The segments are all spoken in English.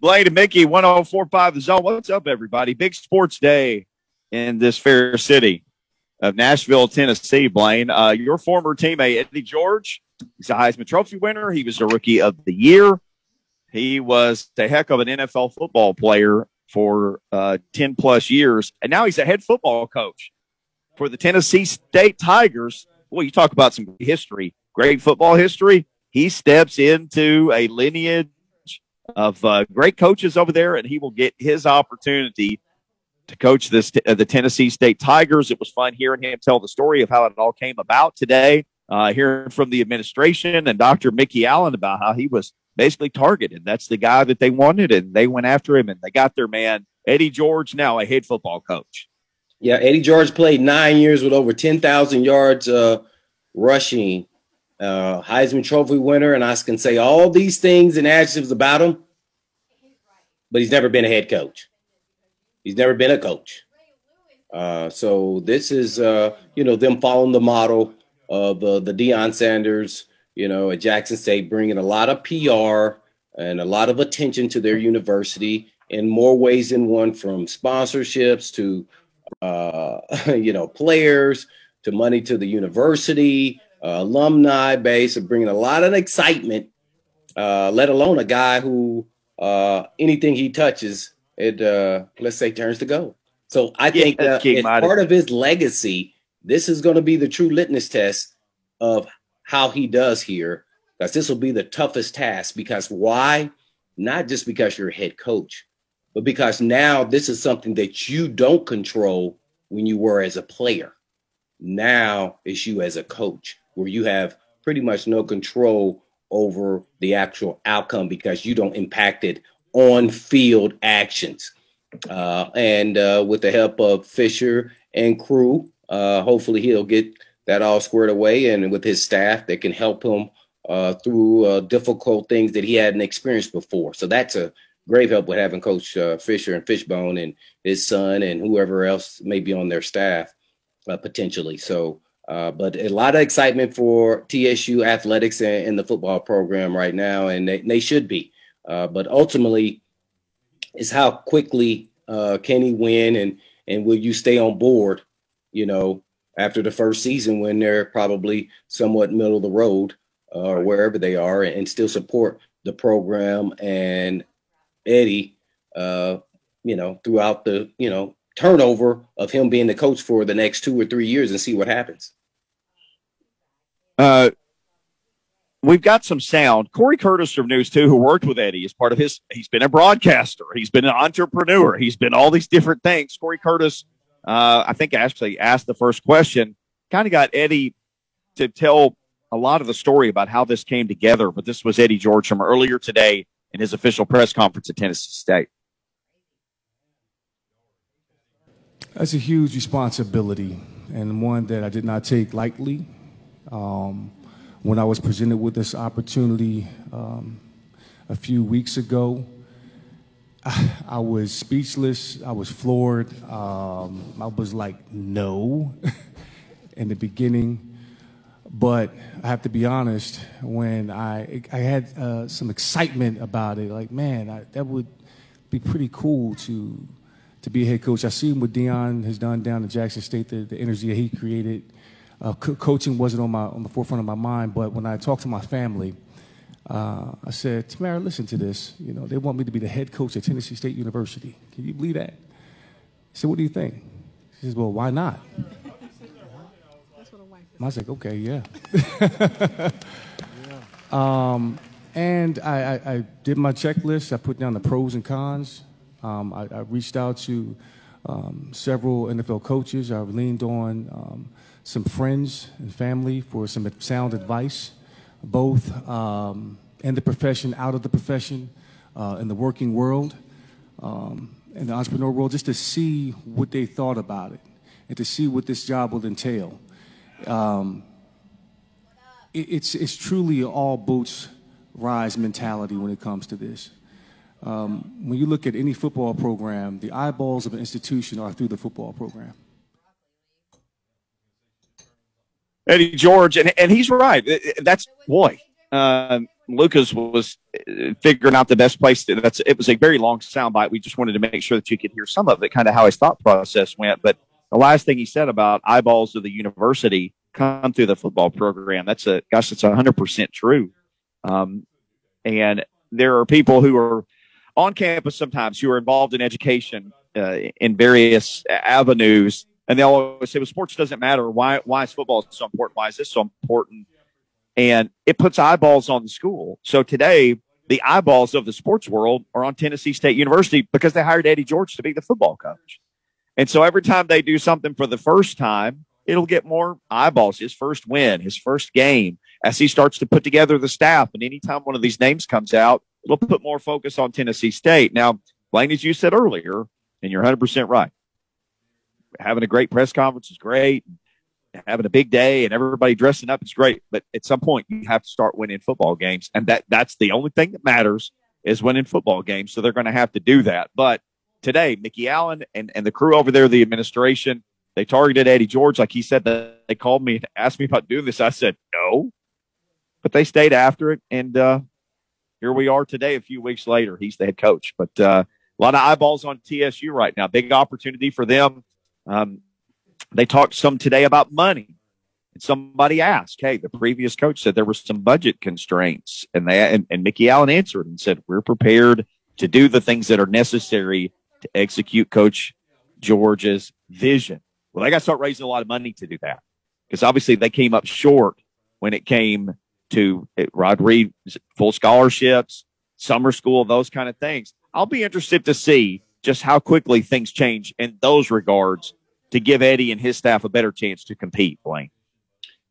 Blaine and Mickey, 1045 The Zone. What's up, everybody? Big sports day in this fair city of Nashville, Tennessee, Blaine. Uh, your former teammate, Eddie George, he's a Heisman Trophy winner. He was a rookie of the year. He was a heck of an NFL football player for uh, 10 plus years. And now he's a head football coach for the Tennessee State Tigers. Well, you talk about some history, great football history. He steps into a lineage of uh, great coaches over there, and he will get his opportunity to coach this uh, the Tennessee State Tigers. It was fun hearing him tell the story of how it all came about today. Uh, hearing from the administration and Dr. Mikki Allen about how he was basically targeted. That's the guy that they wanted, and they went after him, and they got their man Eddie George, now a head football coach. Yeah, Eddie George played nine years with over ten thousand yards uh, rushing uh, Heisman Trophy winner, and I can say all these things and adjectives about him, but he's never been a head coach. He's never been a coach. Uh, so this is, uh, you know, them following the model of uh, the Deion Sanders, you know, at Jackson State, bringing a lot of PR and a lot of attention to their university in more ways than one, from sponsorships to, uh, you know, players to money to the university, uh, alumni base of bringing a lot of excitement, uh, let alone a guy who uh, anything he touches, it uh, let's say turns to gold. So I think uh, as part of his legacy, this is going to be the true litmus test of how he does here, because this will be the toughest task. Because why? Not just because you're a head coach, but because now this is something that you don't control when you were as a player. Now it's you as a coach where you have pretty much no control over the actual outcome because you don't impact it on field actions. Uh, and uh, with the help of Fisher and crew, uh, hopefully he'll get that all squared away. And with his staff, that can help him uh, through uh, difficult things that he hadn't experienced before. So that's a great help with having Coach uh, Fisher and Fishbone and his son and whoever else may be on their staff potentially. So uh, but a lot of excitement for TSU athletics and, and, the football program right now, and they, they should be. Uh, but ultimately, is how quickly uh, can he win, and and will you stay on board? You know, after the first season when they're probably somewhat middle of the road uh, or wherever they are, and, and, still support the program and Eddie. Uh, you know, throughout the you know turnover of him being the coach for the next two or three years, and see what happens. Uh, we've got some sound. Corey Curtis from News 2, who worked with Eddie, is part of his. He's been a broadcaster. He's been an entrepreneur. He's been all these different things. Corey Curtis, uh, I think, actually asked the first question, kind of got Eddie to tell a lot of the story about how this came together. But this was Eddie George from earlier today in his official press conference at Tennessee State. That's a huge responsibility and one that I did not take lightly. Um, when I was presented with this opportunity um, a few weeks ago, I, was speechless. I was floored. Um, I was like, no, in the beginning. But I have to be honest, when I, I had uh, some excitement about it, like, man, I, that would be pretty cool to, to be a head coach. I see what Deion has done down at Jackson State, the, the energy that he created uh, co- coaching wasn't on my on the forefront of my mind. But when I talked to my family, uh, I said, Tamara, listen to this. You know, they want me to be the head coach at Tennessee State University. Can you believe that? I said, what do you think? She says, well, why not? I was like, okay, yeah. um, and I, I, I, did my checklist. I put down the pros and cons. Um, I, I, reached out to um, several NFL coaches. I leaned on um, some friends and family for some sound advice, both um, in the profession, out of the profession, uh, in the working world, um, in the entrepreneur world, just to see what they thought about it and to see what this job will entail. Um, it, it's, it's truly all boats rise mentality when it comes to this. Um, when you look at any football program, the eyeballs of an institution are through the football program. Eddie George, and, and he's right. That's boy. Um, Lucas was uh, figuring out the best place. To, that's it was a very long soundbite. We just wanted to make sure that you could hear some of it, kind of how his thought process went. But the last thing he said about eyeballs of the university come through the football program. That's a gosh, that's hundred percent true. Um, and there are people who are on campus sometimes who are involved in education uh, in various avenues, and they'll always say, "Well, sports doesn't matter. Why? Why is football so important? Why is this so important?" And it puts eyeballs on the school. So today, the eyeballs of the sports world are on Tennessee State University because they hired Eddie George to be the football coach. And so every time they do something for the first time, it'll get more eyeballs. His first win, his first game, as he starts to put together the staff. And anytime one of these names comes out, it'll put more focus on Tennessee State. Now, Blaine, as you said earlier, and you're 100% right, having a great press conference is great. Having a big day and everybody dressing up is great, but at some point you have to start winning football games, and that that's the only thing that matters is winning football games. So they're going to have to do that. But today, Mikki Allen and, and the crew over there, the administration, they targeted Eddie George. Like he said that they called me and asked me about doing this. I said, no, but they stayed after it. And, uh, here we are today, a few weeks later. He's the head coach, but, uh, a lot of eyeballs on TSU right now. Big opportunity for them. Um, they talked some today about money. And somebody asked, Hey, the previous coach said there were some budget constraints and they, and, and Mikki Allen answered and said, we're prepared to do the things that are necessary to execute Coach George's vision. Well, they got to start raising a lot of money to do that because obviously they came up short when it came to Rod Reed, full scholarships, summer school, those kind of things. I'll be interested to see just how quickly things change in those regards to give Eddie and his staff a better chance to compete, Blaine.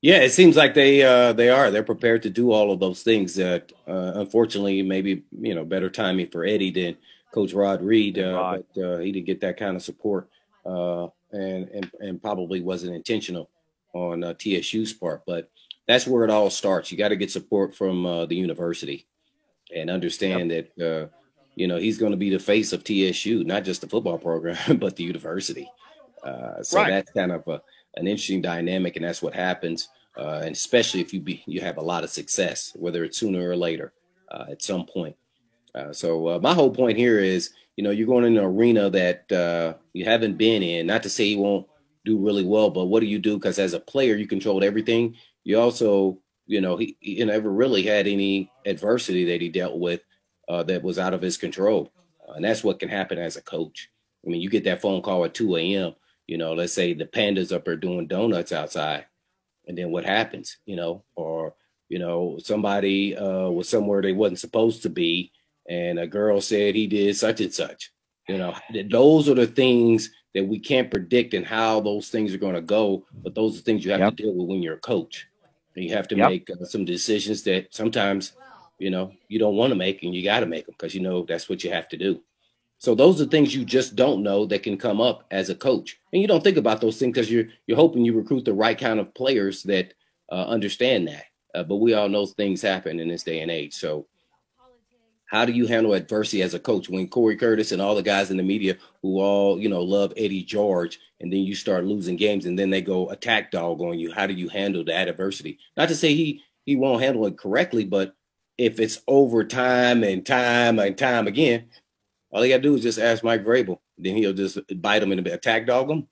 Yeah, it seems like they uh, they are. They're prepared to do all of those things. That uh, unfortunately, maybe you know better timing for Eddie than Coach Rod Reed, uh, but uh, he didn't get that kind of support, uh, and and and probably wasn't intentional on uh, TSU's part. But that's where it all starts. You got to get support from the university, and understand yep. that you know he's going to be the face of TSU, not just the football program, but the university. so right. that's kind of a an interesting dynamic, and that's what happens. Uh, and especially if you be you have a lot of success, whether it's sooner or later, uh, at some point. Uh, so uh, my whole point here is, you know, you're going in an arena that uh, you haven't been in. Not to say you won't do really well, but what do you do? Because as a player, you controlled everything. You also, you know, he, he never really had any adversity that he dealt with uh, that was out of his control, and that's what can happen as a coach. I mean, you get that phone call at 2 a.m you know, let's say the pandas up there doing donuts outside, and then what happens? You know, or you know, somebody uh, was somewhere they wasn't supposed to be, and a girl said he did such and such. You know, those are the things that we can't predict and how those things are going to go. But those are things you have yep. to deal with when you're a coach. And you have to yep. make uh, some decisions that sometimes, you know, you don't want to make, and you got to make them because you know that's what you have to do. So those are things you just don't know that can come up as a coach, and you don't think about those things because you're you're hoping you recruit the right kind of players that uh, understand that. Uh, but we all know things happen in this day and age. So how do you handle adversity as a coach when Corey Curtis and all the guys in the media who all you know love Eddie George, and then you start losing games, and then they go attack dog on you? How do you handle that adversity? Not to say he he won't handle it correctly, but if it's over time and time and time again, all you got to do is just ask Mike Vrabel. Then he'll just bite him and attack dog him,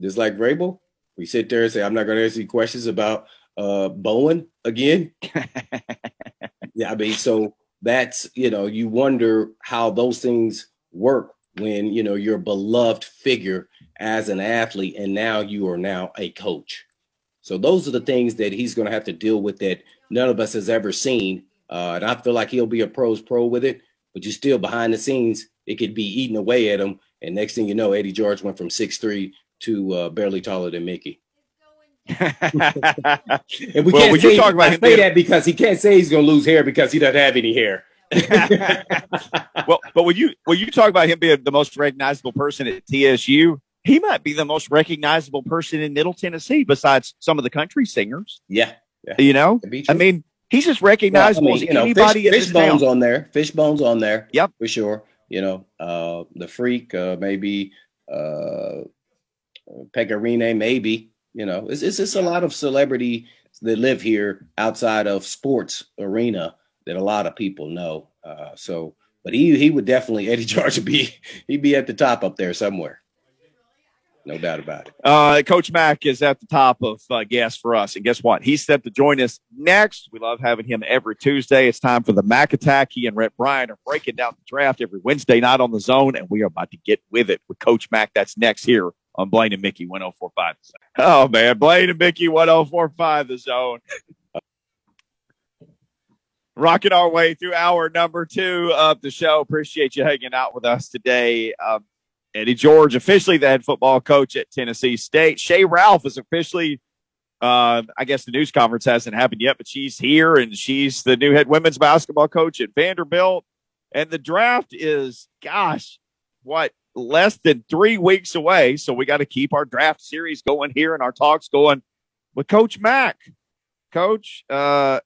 just like Vrabel. We sit there and say, "I'm not going to ask you questions about uh, Bowen again." yeah, I mean, so that's you know, you wonder how those things work when you know you're a beloved figure as an athlete, and now you are now a coach. So those are the things that he's going to have to deal with that none of us has ever seen. Uh, and I feel like he'll be a pros pro with it but you still behind the scenes, it could be eating away at him. And next thing you know, Eddie George went from six three to uh, barely taller than Mickey. and we well, can't say, talk about say that because he can't say he's going to lose hair because he doesn't have any hair. well, but when you when you talk about him being the most recognizable person at TSU, he might be the most recognizable person in Middle Tennessee besides some of the country singers. Yeah, yeah. you know, I mean, He's just recognizable well, I mean, you know, anybody. Fish, fish bones on there. Fish bones on there. Yep, for sure. You know, uh, the freak, uh, maybe uh, Pecorine, maybe. You know, it's, it's it's a lot of celebrity that live here outside of sports arena that a lot of people know. Uh, so, but he he would definitely Eddie George would be he'd be at the top up there somewhere. No doubt about it. Uh, Coach Mack is at the top of uh, guests for us. And guess what? He's set to join us next. We love having him every Tuesday. It's time for the Mack Attack. He and Rhett Bryan are breaking down the draft every Wednesday night on the zone, and we are about to get with it with Coach Mack. That's next here on Blaine and Mickey 1045. Oh, man. Blaine and Mickey 1045, the zone. Rocking our way through hour number two of the show. Appreciate you hanging out with us today. Um, Eddie George, officially the head football coach at Tennessee State. Shea Ralph is officially, uh, I guess the news conference hasn't happened yet, but she's here and she's the new head women's basketball coach at Vanderbilt. And the draft is, gosh, what, less than three weeks away. So we got to keep our draft series going here and our talks going with Coach Mack. Coach, uh,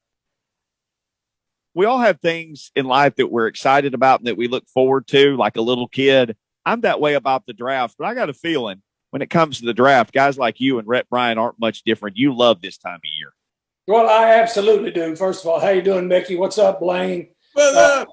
we all have things in life that we're excited about and that we look forward to, like a little kid I'm that way about the draft, but I got a feeling when it comes to the draft, guys like you and Rhett Bryan aren't much different. You love this time of year. Well, I absolutely do. First of all, how you doing, Mickey? What's up, Blaine? What's uh, up?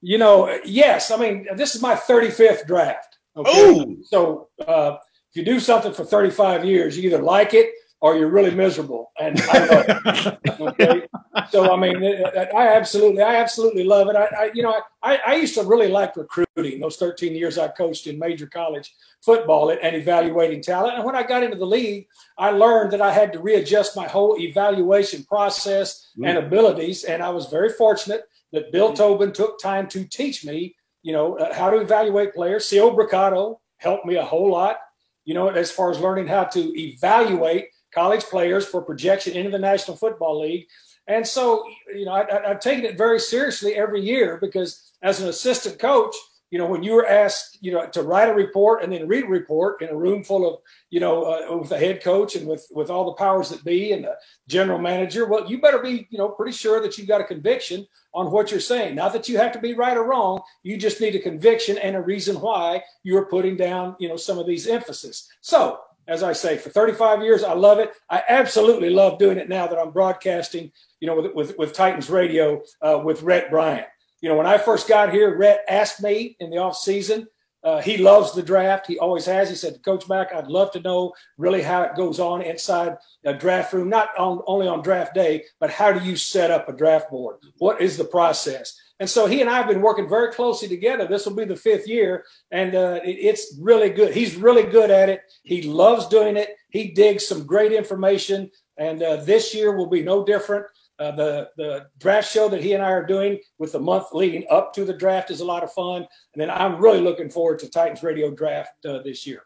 You know, yes. I mean, this is my 35th draft. Okay? So uh, if you do something for 35 years, you either like it or you're really miserable. And I love it. Okay. so I mean, I absolutely, I absolutely love it. I, I you know, I, I used to really like recruiting. Those 13 years I coached in major college football and evaluating talent. And when I got into the league, I learned that I had to readjust my whole evaluation process mm. and abilities. And I was very fortunate that Bill Tobin took time to teach me, you know, uh, how to evaluate players. Theo Bricado helped me a whole lot, you know, as far as learning how to evaluate college players for projection into the National Football League. And so, you know, I, have taken it very seriously every year because as an assistant coach, you know, when you were asked, you know, to write a report and then read a report in a room full of, you know, uh, with the head coach and with with all the powers that be and the general manager, well, you better be, you know, pretty sure that you've got a conviction on what you're saying. Not that you have to be right or wrong. You just need a conviction and a reason why you're putting down, you know, some of these emphasis. So as I say, for 35 years, I love it. I absolutely love doing it now that I'm broadcasting, you know, with, with, with Titans Radio uh, with Rhett Bryan. You know, when I first got here, Rhett asked me in the off season. Uh, he loves the draft. He always has. He said, Coach Mack, I'd love to know really how it goes on inside a draft room, not on, only on draft day, but how do you set up a draft board? What is the process? And so he and I have been working very closely together. This will be the fifth year, and uh, it, it's really good. He's really good at it. He loves doing it. He digs some great information, and uh, this year will be no different. Uh, the the draft show that he and I are doing with the month leading up to the draft is a lot of fun, and then I'm really looking forward to Titans Radio Draft uh, this year.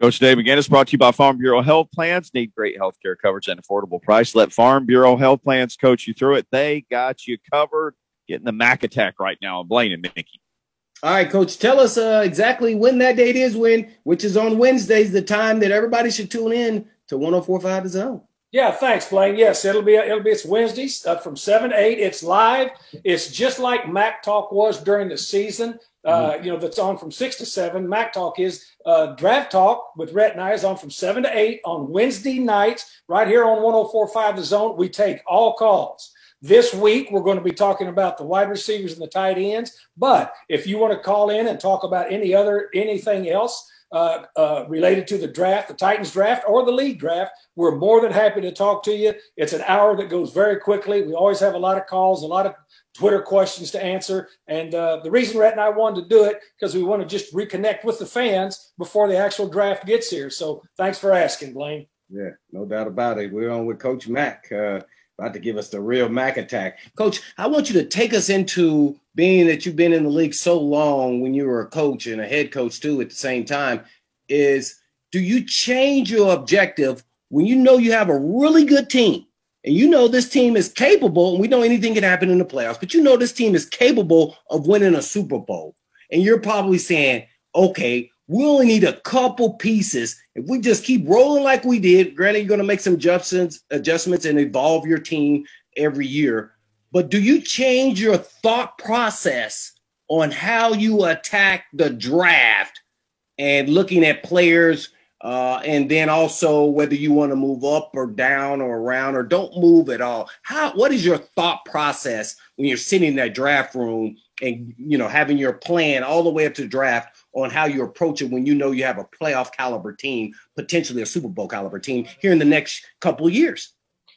Coach Dave McGinnis brought to you by Farm Bureau Health Plans. Need great health care coverage and affordable price. Let Farm Bureau Health Plans coach you through it. They got you covered getting the Mac attack right now on Blaine and Mickey. All right, Coach, tell us uh, exactly when that date is, when which is on Wednesdays, the time that everybody should tune in to 104.5 The Zone. Yeah, thanks, Blaine. Yes, it'll be it'll be it's Wednesdays uh, from seven to eight. It's live. It's just like Mac Talk was during the season. Uh, mm-hmm. You know, that's on from six to seven. Mac Talk is uh, Draft Talk with Rhett and I is on from seven to eight on Wednesday nights, right here on 104.5 The Zone. We take all calls. This week, we're going to be talking about the wide receivers and the tight ends. But if you want to call in and talk about any other anything else uh, uh, related to the draft, the Titans draft, or the league draft, we're more than happy to talk to you. It's an hour that goes very quickly. We always have a lot of calls, a lot of Twitter questions to answer. And uh, the reason Rhett and I wanted to do it because we want to just reconnect with the fans before the actual draft gets here. So thanks for asking, Blaine. Yeah, no doubt about it. We're on with Coach Mack. Uh, about to give us the real Mac attack. Coach, I want you to take us into being that you've been in the league so long when you were a coach and a head coach too at the same time. Is do you change your objective when you know you have a really good team and you know this team is capable, and we know anything can happen in the playoffs, but you know this team is capable of winning a Super Bowl. And you're probably saying, okay, we only need a couple pieces. If we just keep rolling like we did, granted, you're going to make some adjustments, adjustments and evolve your team every year. But do you change your thought process on how you attack the draft and looking at players, uh, and then also whether you want to move up or down or around or don't move at all? How? What is your thought process when you're sitting in that draft room and you know having your plan all the way up to the draft on how you approach it when you know you have a playoff caliber team, potentially a Super Bowl caliber team here in the next couple years?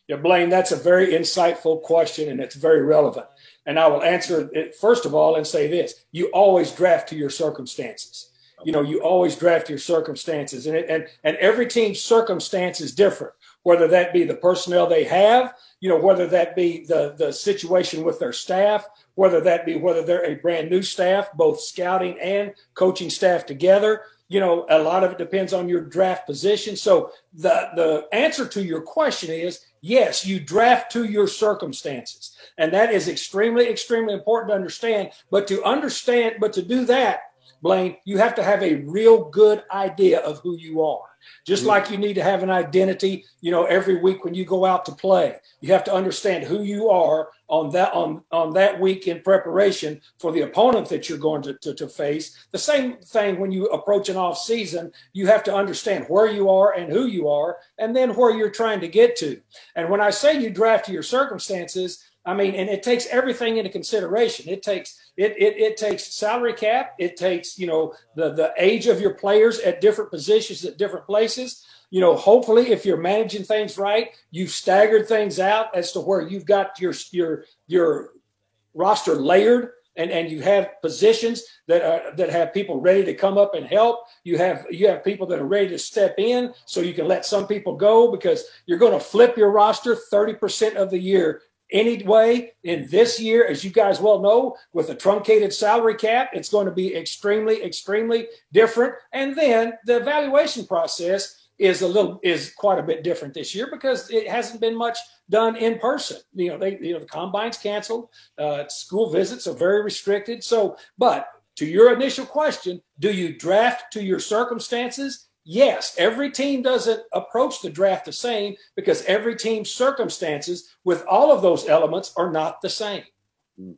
Yeah, Blaine, that's a very insightful question and it's very relevant. And I will answer it first of all and say this you always draft to your circumstances. You know, you always draft your circumstances, and, it, and and every team's circumstance is different. Whether that be the personnel they have, you know, whether that be the the situation with their staff, whether that be whether they're a brand new staff, both scouting and coaching staff together. You know, a lot of it depends on your draft position. So the the answer to your question is yes, you draft to your circumstances. And that is extremely, extremely important to understand. But to understand, but to do that, Blaine, you have to have a real good idea of who you are. Just mm-hmm. like you need to have an identity, you know, every week when you go out to play, you have to understand who you are on that on on that week in preparation for the opponent that you're going to, to, to face. The same thing when you approach an off season, you have to understand where you are and who you are, and then where you're trying to get to. And when I say you draft to your circumstances, I mean, and it takes everything into consideration. It takes it, it it takes salary cap. It takes you know the the age of your players at different positions at different places. You know, hopefully, if you're managing things right, you've staggered things out as to where you've got your your your roster layered and and you have positions that are, that have people ready to come up and help. You have you have people that are ready to step in, so you can let some people go because you're going to flip your roster 30% of the year anyway in this year as you guys well know with a truncated salary cap it's going to be extremely extremely different. And then the evaluation process is a little is quite a bit different this year because it hasn't been much done in person. You know they you know the combines canceled uh, school visits are very restricted. So but to your initial question do you draft to your circumstances Yes, every team doesn't approach the draft the same because every team's circumstances with all of those elements are not the same. Mm,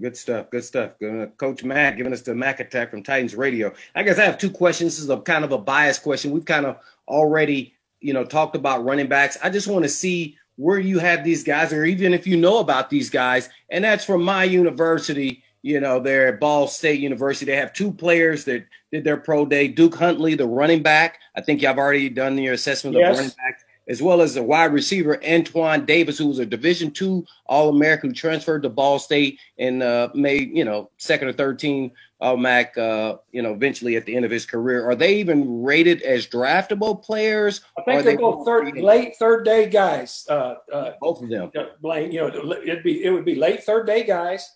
good stuff. Good stuff. Coach Mack giving us the Mac attack from Titans Radio. I guess I have two questions. This is a kind of a biased question. We've kind of already, you know, talked about running backs. I just want to see where you have these guys, or even if you know about these guys. And that's from my university you know, they're at Ball State University. They have two players that did their pro day. Duke Huntley, the running back. I think y'all have already done your assessment yes. of running back, as well as the wide receiver Antoine Davis, who was a Division two All American who transferred to Ball State and uh, made you know second or third team All Mac. Uh, you know, eventually at the end of his career, are they even rated as draftable players? I think they're they both third, late third day guys. Uh, uh both of them. Blaine, you know, it'd be it would be late third day guys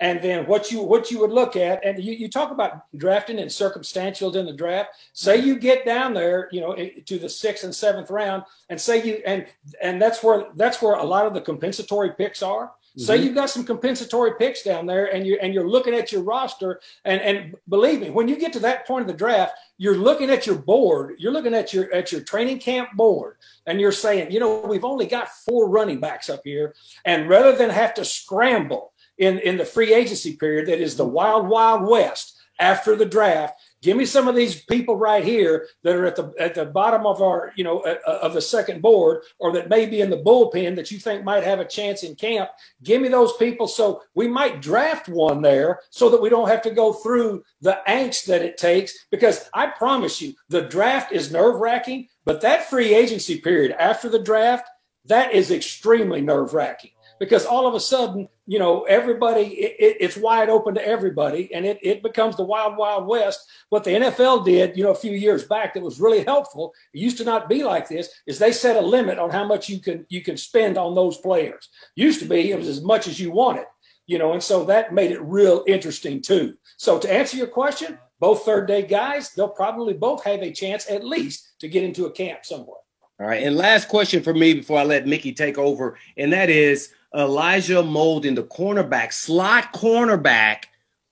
and then what you what you would look at and you, you talk about drafting and circumstantial in the draft say you get down there you know to the sixth and seventh round and say you and and that's where that's where a lot of the compensatory picks are mm-hmm. say you've got some compensatory picks down there and you and you're looking at your roster and and believe me when you get to that point of the draft you're looking at your board you're looking at your at your training camp board and you're saying you know we've only got four running backs up here and rather than have to scramble in, in the free agency period that is the wild, wild west after the draft. Give me some of these people right here that are at the at the bottom of our, you know, uh, of the second board, or that may be in the bullpen that you think might have a chance in camp. Give me those people, so we might draft one there, so that we don't have to go through the angst that it takes. Because I promise you, the draft is nerve wracking, but that free agency period after the draft, that is extremely nerve wracking because all of a sudden, you know, everybody, it, it's wide open to everybody and it, it becomes the wild, wild west. What the NFL did, you know, a few years back that was really helpful, it used to not be like this, is they set a limit on how much you can, you can spend on those players. Used to be, it was as much as you wanted, you know, and so that made it real interesting too. So to answer your question, both third day guys, they'll probably both have a chance at least to get into a camp somewhere. All right. And last question for me before I let Mickey take over, and that is Elijah Molden, the cornerback, slot cornerback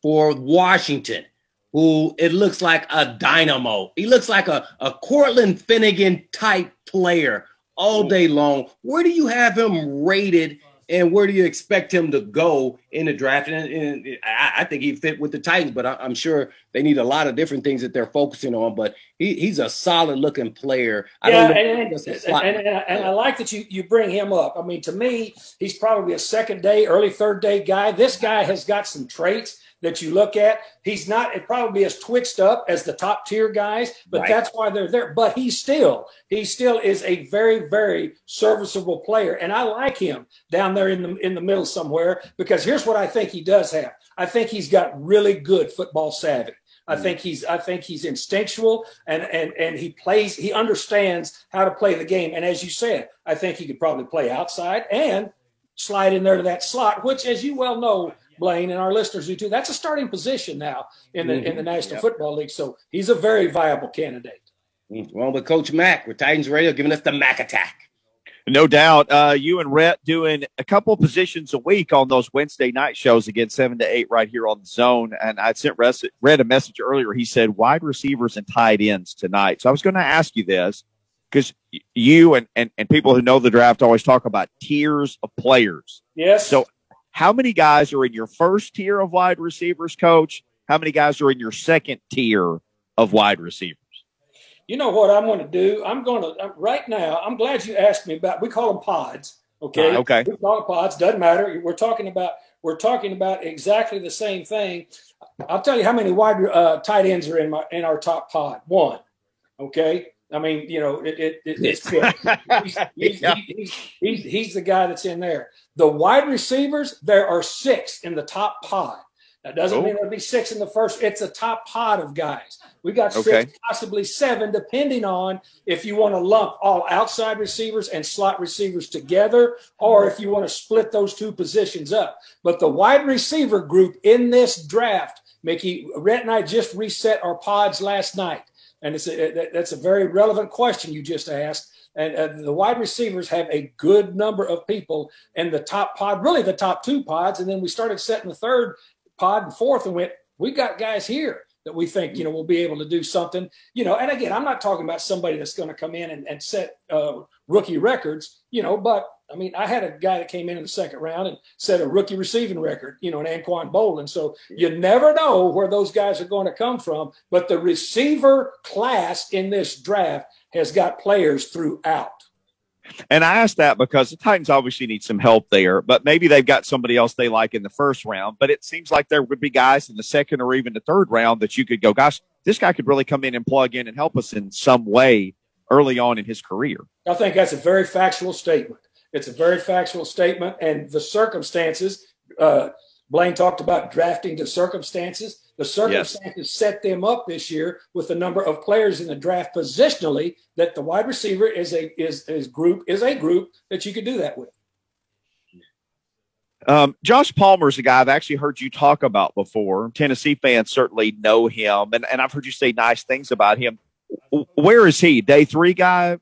for Washington, who it looks like a dynamo. He looks like a, a Cortland Finnegan type player all day long. Where do you have him rated and where do you expect him to go in the draft? And, and I, I, think he fit with the Titans, but I, am sure they need a lot of different things that they're focusing on. But he, he's a solid looking player. I yeah, and, and, and, and, I like that you you bring him up. I mean, to me, he's probably a second day, early third day guy. This guy has got some traits that you look at. He's not it probably as twitched up as the top tier guys, but right. that's why they're there. But he still, he still is a very, very serviceable player. And I like him down there in the in the middle somewhere because here's what I think he does have. I think he's got really good football savvy. I mm-hmm. think he's I think he's instinctual and and and he plays he understands how to play the game. And as you said, I think he could probably play outside and slide in there to that slot, which as you well know, Blaine, and our listeners do too. That's a starting position now in the mm-hmm. in the mm-hmm. National yep. Football League. So he's a very viable candidate. Well, with Coach Mack with Titans Radio giving us the Mac attack. No doubt. Uh, you and Rhett doing a couple positions a week on those Wednesday night shows again, seven to eight right here on the zone. And I sent Rhett a message earlier. He said wide receivers and tight ends tonight. So I was going to ask you this because you and, and, and people who know the draft always talk about tiers of players. Yes. So how many guys are in your first tier of wide receivers, coach? How many guys are in your second tier of wide receivers? You know what I'm going to do? I'm going to right now. I'm glad you asked me about. We call them pods. Okay. Uh, okay. We call them pods. Doesn't matter. We're talking about. We're talking about exactly the same thing. I'll tell you how many wide uh, tight ends are in my in our top pod. One. Okay. I mean, you know, it, it, it it's he's, he's, yeah. he's, he's, he's, the guy that's in there. The wide receivers, there are six in the top pod. That doesn't oh. mean there'll be six in the first. It's a top pod of guys. We got six, okay. possibly seven, depending on if you want to lump all outside receivers and slot receivers together, or if you want to split those two positions up. But the wide receiver group in this draft, Mickey, Rhett and I just reset our pods last night. And it's a, that's a very relevant question you just asked. And uh, the wide receivers have a good number of people in the top pod, really the top two pods. And then we started setting the third pod and fourth and went, we've got guys here that we think, you know, will be able to do something, you know, and again, I'm not talking about somebody that's going to come in and, and set uh, rookie records, you know, but I mean, I had a guy that came in in the second round and set a rookie receiving record, you know, in Anquan Boldin. So you never know where those guys are going to come from. But the receiver class in this draft has got players throughout. And I asked that because the Titans obviously need some help there, but maybe they've got somebody else they like in the first round. But it seems like there would be guys in the second or even the third round that you could go, gosh, this guy could really come in and plug in and help us in some way early on in his career. I think that's a very factual statement. It's a very factual statement, and the circumstances. Uh, Blaine talked about drafting the circumstances. The circumstances yes. set them up this year with the number of players in the draft positionally that the wide receiver is a is is group is a group that you could do that with. Um, Josh Palmer is a guy I've actually heard you talk about before. Tennessee fans certainly know him, and, and I've heard you say nice things about him. Where is he? Day three guy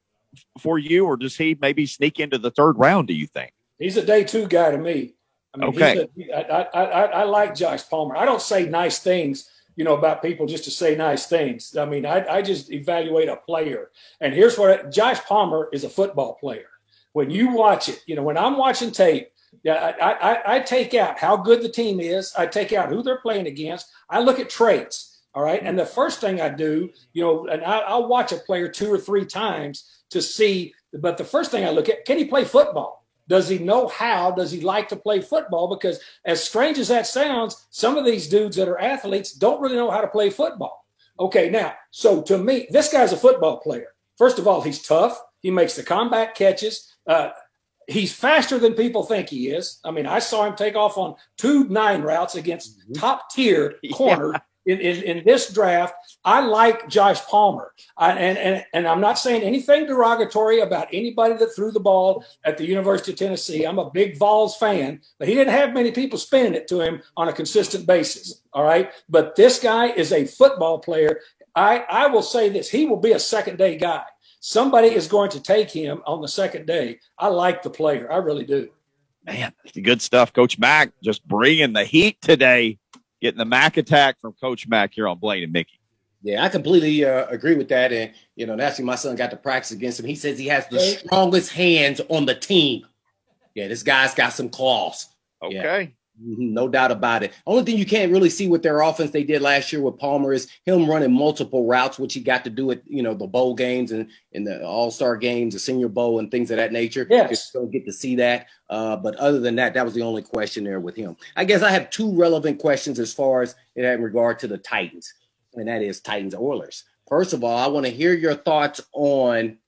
for you, or does he maybe sneak into the third round? Do you think? He's a day two guy to me. I mean, okay. I, I, I, I like Josh Palmer. I don't say nice things, you know, about people just to say nice things. I mean, I, I just evaluate a player. And here's what Josh Palmer is a football player. When you watch it, you know, when I'm watching tape, yeah, I, I, I take out how good the team is. I take out who they're playing against. I look at traits. All right. And the first thing I do, you know, and I, I'll watch a player two or three times to see. But the first thing I look at, can he play football? Does he know how? Does he like to play football? Because as strange as that sounds, some of these dudes that are athletes don't really know how to play football. Okay, now, so to me, this guy's a football player. First of all, he's tough. He makes the combat catches. Uh, he's faster than people think he is. I mean, I saw him take off on two nine routes against mm-hmm. top tier corner in, in, in, this draft, I like Josh Palmer. I, and, and, and I'm not saying anything derogatory about anybody that threw the ball at the University of Tennessee. I'm a big Vols fan, but he didn't have many people spinning it to him on a consistent basis. All right. But this guy is a football player. I, I will say this he will be a second day guy. Somebody is going to take him on the second day. I like the player. I really do. Man, good stuff. Coach Mack just bringing the heat today getting the Mac attack from Coach Mac here on Blaine and Mickey. Yeah, I completely uh, agree with that. And, you know, that's when my son got to practice against him. He says he has the strongest hands on the team. Yeah, this guy's got some claws. Okay. Yeah. No doubt about it. Only thing you can't really see with their offense they did last year with Palmer is him running multiple routes, which he got to do at you know the bowl games and in the All Star games, the Senior Bowl, and things of that nature. Yes, don't get to see that. Uh, but other than that, that was the only question there with him. I guess I have two relevant questions as far as in regard to the Titans, and that is Titans Oilers. First of all, I want to hear your thoughts on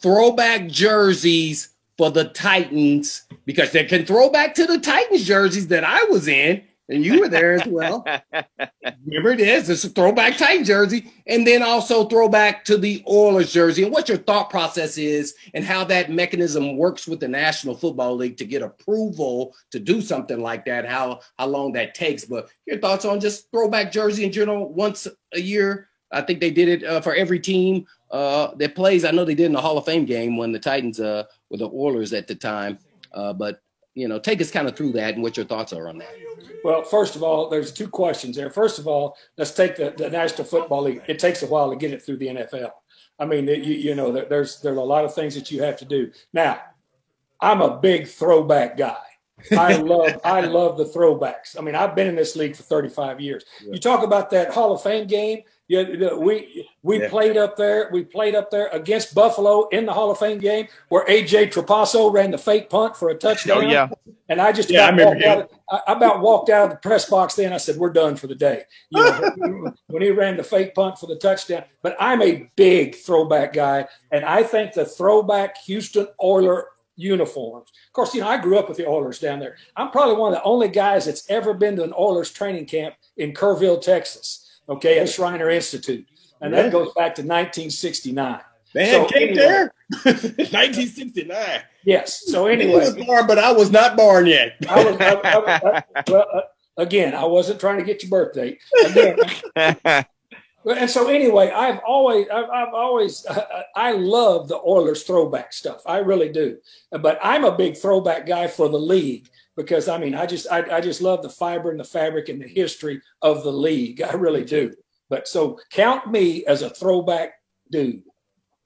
throwback jerseys for the Titans because they can throw back to the Titans jerseys that I was in, and you were there as well. Remember it is. It's a throwback Titan jersey, and then also throwback to the Oilers jersey. And what your thought process is, and how that mechanism works with the National Football League to get approval to do something like that. How how long that takes. But your thoughts on just throwback jersey in general once a year. I think they did it uh, for every team uh, that plays. I know they did in the Hall of Fame game when the Titans uh, were the Oilers at the time. Uh, but you know, take us kind of through that and what your thoughts are on that. Well, first of all, there's two questions there. First of all, let's take the, the National Football League. It takes a while to get it through the NFL. I mean, you, you know, there's there's a lot of things that you have to do. Now, I'm a big throwback guy. I love I love the throwbacks. I mean, I've been in this league for 35 years. Yeah. You talk about that Hall of Fame game. Yeah, we we yeah. played up there. We played up there against Buffalo in the Hall of Fame game where AJ Trapasso ran the fake punt for a touchdown. Oh, yeah. And I just yeah, about, I, walked out, I about walked out of the press box then. I said, "We're done for the day." You know, when he ran the fake punt for the touchdown. But I'm a big throwback guy, and I think the throwback Houston Oiler uniforms. Of course, you know I grew up with the Oilers down there. I'm probably one of the only guys that's ever been to an Oilers training camp in Kerrville, Texas okay, at Schreiner Institute. And that goes back to 1969. Man, so came anyway, there? 1969. Yes. So anyway. was born, but I was not born yet. I was, I, I, well, uh, again, I wasn't trying to get your birthday. Again, and so anyway, I've always, I've, I've always, uh, I love the Oilers throwback stuff. I really do. But I'm a big throwback guy for the league because I mean, I just I, I just love the fiber and the fabric and the history of the league. I really do. But so count me as a throwback dude.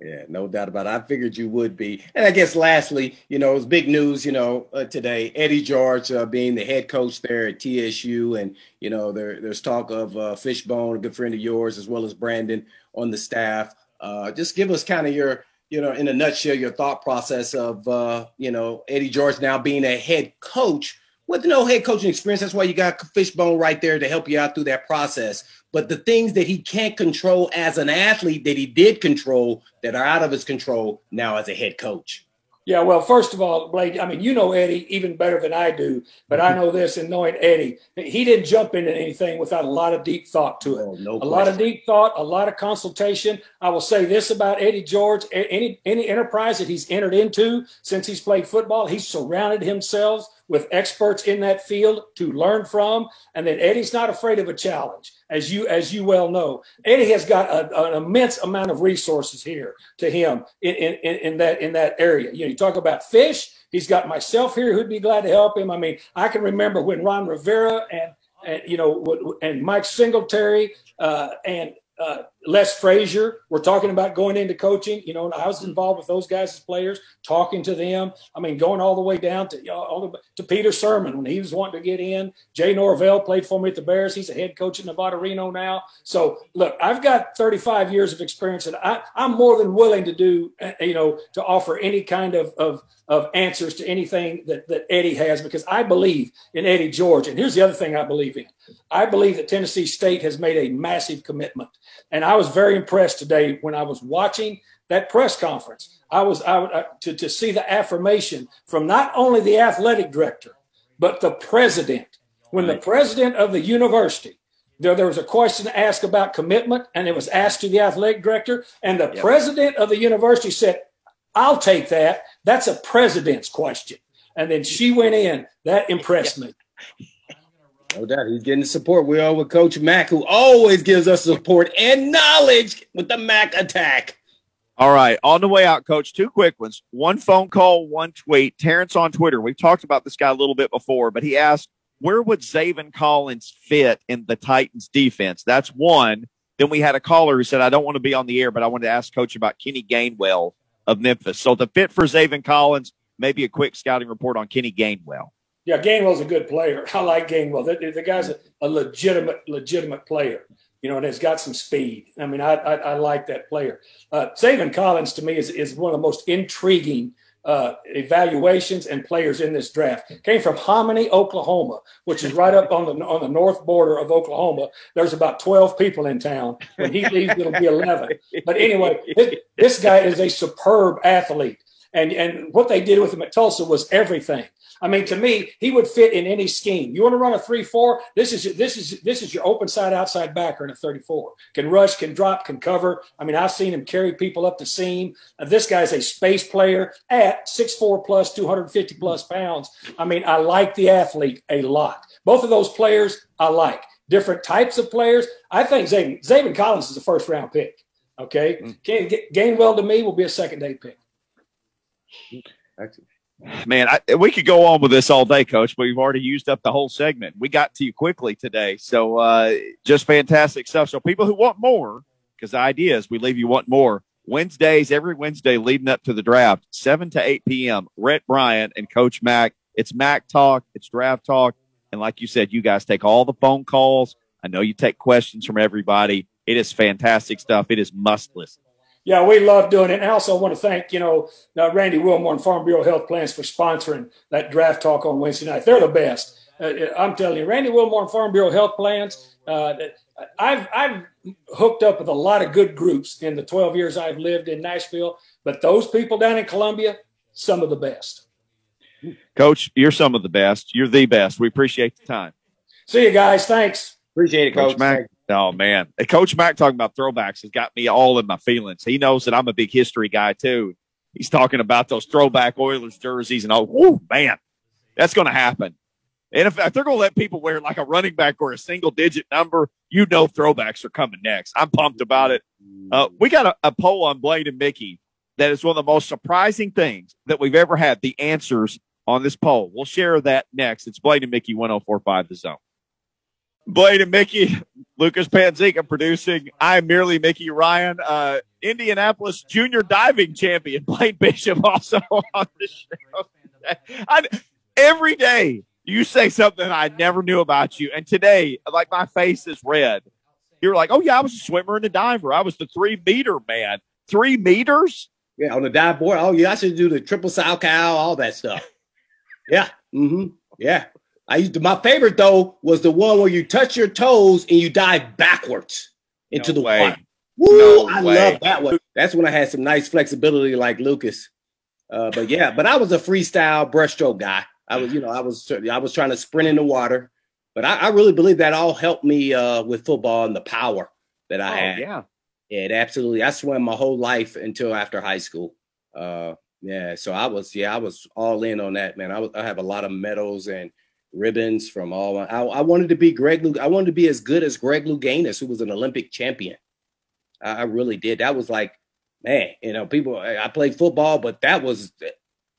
Yeah, no doubt about it. I figured you would be. And I guess lastly, you know, it's big news, you know, uh, today, Eddie George uh, being the head coach there at TSU. And, you know, there, there's talk of uh, Fishbone, a good friend of yours, as well as Brandon on the staff. Uh, just give us kind of your you know, in a nutshell, your thought process of, uh, you know, Eddie George now being a head coach with no head coaching experience. That's why you got Fishbone right there to help you out through that process. But the things that he can't control as an athlete that he did control that are out of his control now as a head coach. Yeah, well, first of all, Blake, I mean, you know Eddie even better than I do, but I mm-hmm. know this and knowing Eddie, he didn't jump into anything without a lot of deep thought to it. Oh, no a question. lot of deep thought, a lot of consultation. I will say this about Eddie George any, any enterprise that he's entered into since he's played football, he's surrounded himself with experts in that field to learn from. And then Eddie's not afraid of a challenge as you as you well know. Eddie has got a, an immense amount of resources here to him in, in, in that in that area. You know, you talk about fish. He's got myself here who'd be glad to help him. I mean, I can remember when Ron Rivera and and you know and Mike Singletary uh, and uh, Les Frazier. We're talking about going into coaching. You know, I was involved with those guys as players, talking to them. I mean, going all the way down to you know, all the, to Peter Sirmon when he was wanting to get in. Jay Norvell played for me at the Bears. He's a head coach at Nevada Reno now. So look, I've got 35 years of experience, and I, I'm more than willing to do uh, you know to offer any kind of of of answers to anything that, that Eddie has because I believe in Eddie George. And here's the other thing I believe in. I believe that Tennessee State has made a massive commitment. And I was very impressed today when I was watching that press conference. I was I, I, to, to see the affirmation from not only the athletic director, but the president. When the president of the university there, there was a question asked about commitment, and it was asked to the athletic director, and the yep. president of the university said, I'll take that. That's a president's question. And then she went in. That impressed me. No doubt. He's getting support. We are with Coach Mack, who always gives us support and knowledge with the Mac attack. All right. On the way out, Coach, two quick ones. One phone call, one tweet. Terrence on Twitter. We've talked about this guy a little bit before, but he asked, where would Zaven Collins fit in the Titans defense? That's one. Then we had a caller who said, I don't want to be on the air, but I wanted to ask Coach about Kenny Gainwell of Memphis. So the fit for Zaven Collins, maybe a quick scouting report on Kenny Gainwell. Yeah, Gainwell's a good player. I like Gainwell. The, the guy's a, a, legitimate, legitimate player. You know, and has got some speed. I mean, I I, I like that player. Uh, Collins to me is is one of the most intriguing uh, evaluations and players in this draft. Came from Hominy, Oklahoma, which is right up on the on the north border of Oklahoma. There's about 12 people in town. When he leaves, it'll be 11. But anyway, this, this guy is a superb athlete. And and what they did with him at Tulsa was everything. I mean, to me, he would fit in any scheme. You want to run a three-four? This is this is this is your open side outside backer in a 34. Can rush, can drop, can cover. I mean, I've seen him carry people up the seam. Uh, this guy's a space player at 6'4 plus, 250 plus pounds. I mean, I like the athlete a lot. Both of those players I like. Different types of players. I think Zaven, Zaven Collins is a first round pick. Okay. Mm. Gainwell to me will be a second day pick. Excellent. Man, I, we could go on with this all day, Coach, but we've already used up the whole segment. We got to you quickly today, so uh, just fantastic stuff. So, people who want more, because the idea is we leave you want more. Wednesdays, every Wednesday leading up to the draft, 7 to 8 p.m. Rhett Bryan and Coach Mac. It's Mac Talk, it's Draft Talk. And like you said, you guys take all the phone calls. I know you take questions from everybody. It is fantastic stuff. It is must listen. Yeah, we love doing it. And I also want to thank, you know, uh, Randy Wilmore and Farm Bureau Health Plans for sponsoring that draft talk on Wednesday night. They're the best. Uh, uh I'm telling you, Randy Wilmore and Farm Bureau Health Plans. Uh, I've I've hooked up with a lot of good groups in the 12 years I've lived in Nashville, but those people down in Columbia, some of the best. Coach, you're some of the best. You're the best. We appreciate the time. See you guys. Thanks. Appreciate it, Coach. Coach Mac. Oh man, Coach Mac talking about throwbacks has got me all in my feelings. He knows that I'm a big history guy too. He's talking about those throwback Oilers jerseys and oh, man, that's going to happen. And if, if they're going to let people wear like a running back or a single digit number, you know throwbacks are coming next. I'm pumped about it. Uh, we got a, a poll on Blaine and Mickey that is one of the most surprising things that we've ever had. The answers on this poll. We'll share that next. It's Blaine and Mickey 1045 The Zone. Blaine and Mickey, Lucas Panzica producing. I'm merely Mickey Ryan, uh, Indianapolis junior diving champion, Blaine Bishop also on the show. I, every day you say something I never knew about you. And today, like my face is red. You're like, oh yeah, I was a swimmer and a diver. I was the three meter man. Three meters? Yeah, on the dive board. Oh yeah, I should do the triple Salchow, all that stuff. yeah. Mm-hmm. Yeah. I used to, my favorite though was the one where you touch your toes and you dive backwards into no the way. water. Woo! No I way. love that one. That's when I had some nice flexibility like Lucas. Uh, but yeah, but I was a freestyle breaststroke guy. I was, you know, I was I was trying to sprint in the water, but I, I really believe that all helped me uh, with football and the power that I oh, had. Yeah, it absolutely. I swam my whole life until after high school. Uh, yeah, so I was, yeah, I was all in on that, man. I was, I have a lot of medals and ribbons from all. I, I wanted to be Greg. Lug- I wanted to be as good as Greg Louganis, who was an Olympic champion. I, I really did. That was like, man, you know, people. I played football, but that was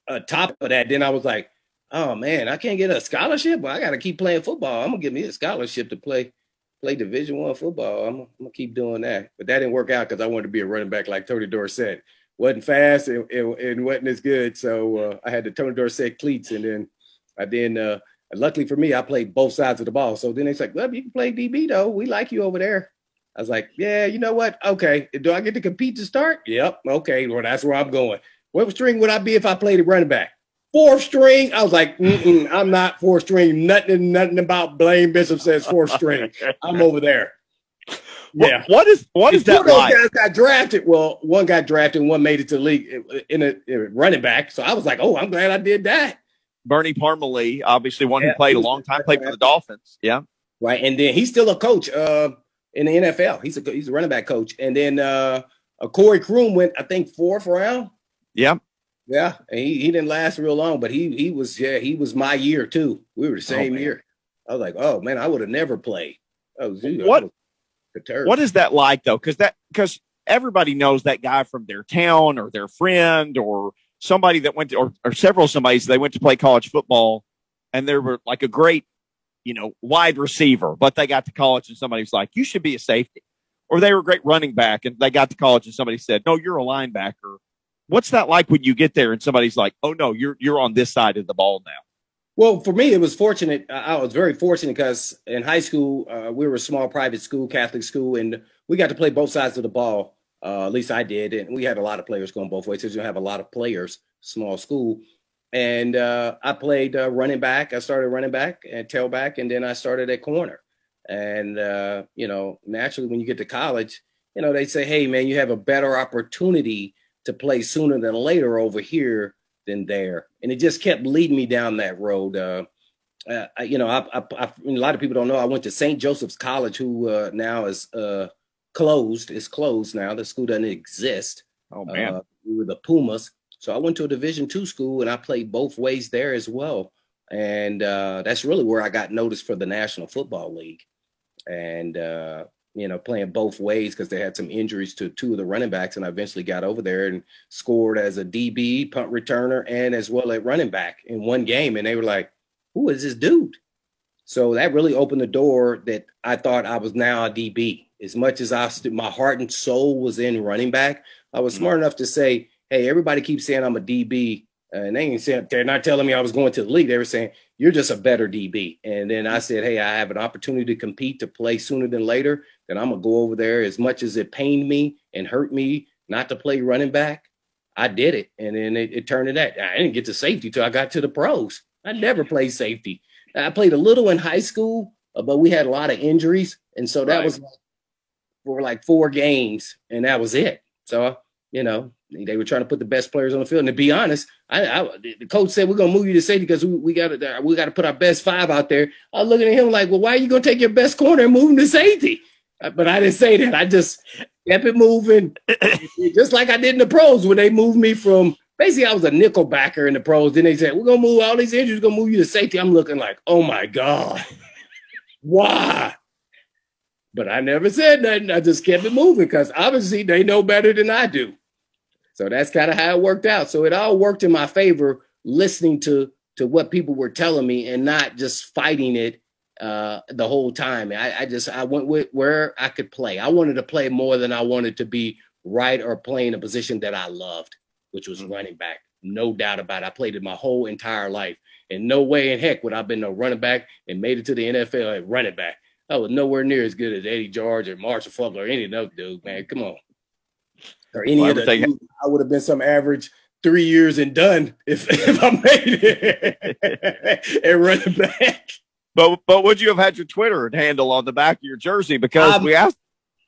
a top of that. Then I was like, oh man, I can't get a scholarship. I got to keep playing football. I'm gonna give me a scholarship to play play Division One football. I'm, I'm, gonna keep doing that. But that didn't work out because I wanted to be a running back like Tony Dorsett. wasn't fast and, and, and wasn't as good. So uh, I had the Tony Dorsett cleats, and then I then uh, and luckily for me, I played both sides of the ball. So then they said, well, you can play DB though. We like you over there. I was like, yeah, you know what? Okay. Do I get to compete to start? Yep. Okay. Well, that's where I'm going. What string would I be if I played a running back? Fourth string. I was like, I'm not fourth string. Nothing, nothing about Blaine Bishop says fourth string. I'm over there. Yeah. What, what is what is that like? guys got drafted. Well, one got drafted, one made it to the league in a, in a running back. So I was like, oh, I'm glad I did that. Bernie Parmalee, obviously one yeah, who played a long time, played for the Dolphins. Yeah. Right. And then he's still a coach uh, in the NFL. He's a he's a running back coach. And then uh, uh Corey Croom went, I think, fourth round. Yeah. Yeah. And he, he didn't last real long, but he he was yeah, he was my year too. We were the oh, same oh, year. I was like, oh man, I would have never played. Was, what what is that like though? Because that because everybody knows that guy from their town or their friend or somebody that went to, or, or several somebody's, they went to play college football and they were like a great, you know, wide receiver, but they got to college and somebody was like, you should be a safety. Or they were a great running back and they got to college and somebody said, no, you're a linebacker. what's that like when you get there and somebody's like, "Oh no, you're you're on this side of the ball now." Well, for me, it was fortunate. I was very fortunate because in high school, uh, we were a small private school, Catholic school, and we got to play both sides of the ball. Uh, at least I did, and we had a lot of players going both ways. Because you have a lot of players, small school, and uh, I played uh, running back. I started running back and tailback, and then I started at corner. And uh, you know, naturally, when you get to college, you know, they say, "Hey, man, you have a better opportunity to play sooner than later over here than there." And it just kept leading me down that road. Uh, uh, you know, a lot of people don't know I went to St. Joseph's College, who uh, now is closed. It's closed now. The school doesn't exist. Oh man, uh, we were the Pumas. So I went to a Division two school and I played both ways there as well. And uh, that's really where I got noticed for the National Football League. And uh, you know, playing both ways because they had some injuries to two of the running backs, and I eventually got over there and scored as a DB, punt returner, and as well at running back in one game. And they were like, "Who is this dude?" So that really opened the door that I thought I was now a DB. As much as I, my heart and soul was in running back, I was smart enough to say, "Hey, everybody keeps saying I'm a DB, and they ain't saying they're not telling me I was going to the league. They were saying you're just a better DB." And then I said, "Hey, I have an opportunity to compete to play sooner than later. Then I'm gonna go over there. As much as it pained me and hurt me not to play running back, I did it, and then it, it turned to that. I didn't get to safety till I got to the pros. I never played safety. I played a little in high school, uh, but we had a lot of injuries, and so that right. was for like four games, and that was it. So you know, they were trying to put the best players on the field. And to be honest, I, I the coach said we're gonna move you to safety because we, we got to we got to put our best five out there. I was looking at him like, well, why are you gonna take your best corner and move him to safety? Uh, but I didn't say that. I just kept it moving, just like I did in the pros when they moved me from basically I was a nickel backer in the pros. Then they said, We're gonna move all these injuries, we're gonna move you to safety. I'm looking like, oh my God. Why? But I never said nothing. I just kept it moving because obviously they know better than I do. So that's kind of how it worked out. So it all worked in my favor, listening to to what people were telling me and not just fighting it uh, the whole time. I, I just I went with where I could play. I wanted to play more than I wanted to be right or playing a position that I loved which was mm-hmm. running back. No doubt about it. I played it my whole entire life. And no way in heck would I have been a running back and made it to the NFL at running back. I was nowhere near as good as Eddie George or Marshall Faulk or any of those dudes, man. Come on. Or any well, of the dudes, I would have been some average three years and done if, if I made it at running back. But but would you have had your Twitter handle on the back of your jersey? Because um, we asked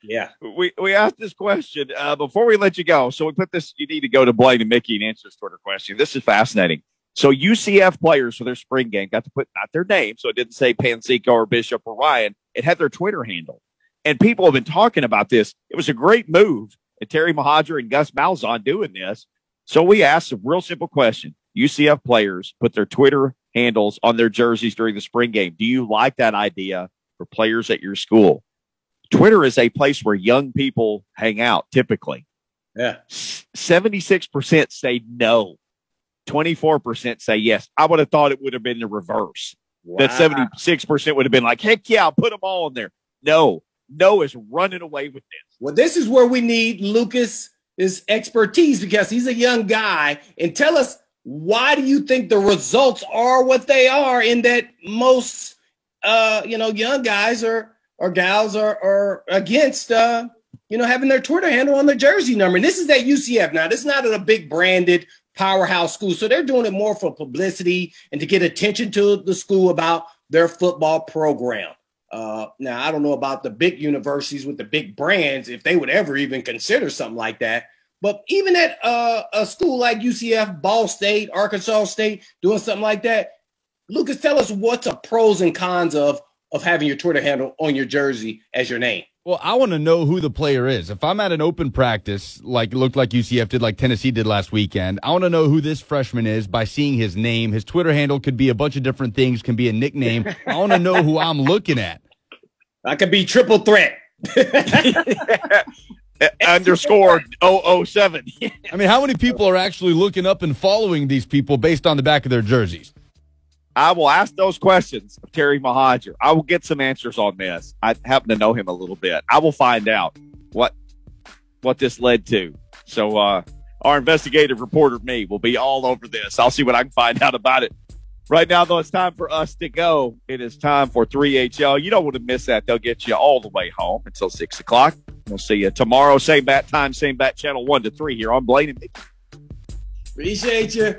yeah. We we asked this question uh, before we let you go. So we put this, you need to go to Blaine and Mickey and answer this Twitter question. This is fascinating. So UCF players for their spring game got to put not their name, so it didn't say Panzica or Bishop or Ryan. It had their Twitter handle. And people have been talking about this. It was a great move. And Terry Mohajir and Gus Malzahn doing this. So we asked a real simple question. UCF players put their Twitter handles on their jerseys during the spring game. Do you like that idea for players at your school? Twitter is a place where young people hang out typically. Yeah. 76% say no. 24% say yes. I would have thought it would have been the reverse. Wow. That 76% would have been like, heck yeah, I'll put them all in there. No, no is running away with this. Well, this is where we need Lucas' expertise because he's a young guy. And tell us, why do you think the results are what they are in that most, uh, you know, young guys are or gals are, are against uh, you know, having their Twitter handle on their jersey number. And this is at UCF now. This is not a big branded powerhouse school. So they're doing it more for publicity and to get attention to the school about their football program. Uh, now, I don't know about the big universities with the big brands, if they would ever even consider something like that. But even at uh, a school like UCF, Ball State, Arkansas State, doing something like that, Lucas, tell us what's the pros and cons of of having your Twitter handle on your jersey as your name? Well, I want to know who the player is. If I'm at an open practice, like it looked like UCF did, like Tennessee did last weekend, I want to know who this freshman is by seeing his name. His Twitter handle could be a bunch of different things, can be a nickname. I want to know who I'm looking at. I could be triple threat. underscore 007. I mean, how many people are actually looking up and following these people based on the back of their jerseys? I will ask those questions of Terry Mohajir. I will get some answers on this. I happen to know him a little bit. I will find out what what this led to. So, uh, our investigative reporter, me, will be all over this. I'll see what I can find out about it. Right now, though, it's time for us to go. It is time for 3HL. You don't want to miss that. They'll get you all the way home until 6 o'clock. We'll see you tomorrow, same bat time, same bat channel, 1 to 3 here on Blaine and. Appreciate you.